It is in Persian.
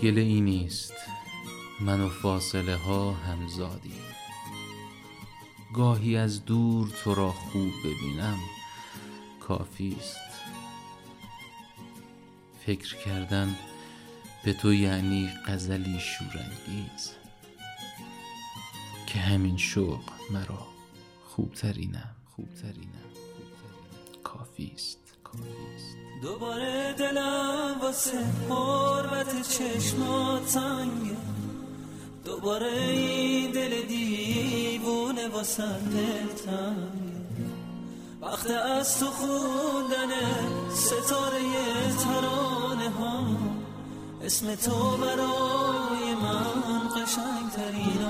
گله ای نیست من و فاصله ها همزادیم. گاهی از دور تو را خوب ببینم کافی است. فکر کردن به تو یعنی غزلی شورانگیز. که همین شوق مرا خوبترینم خوبترینم. دوباره دلم واسه حرمت چشمات تنگه دوباره این دل دیوونه واسه دل تنگه وقت از تو خوندن ستاره ترانه ها اسم تو برای من قشنگ ترین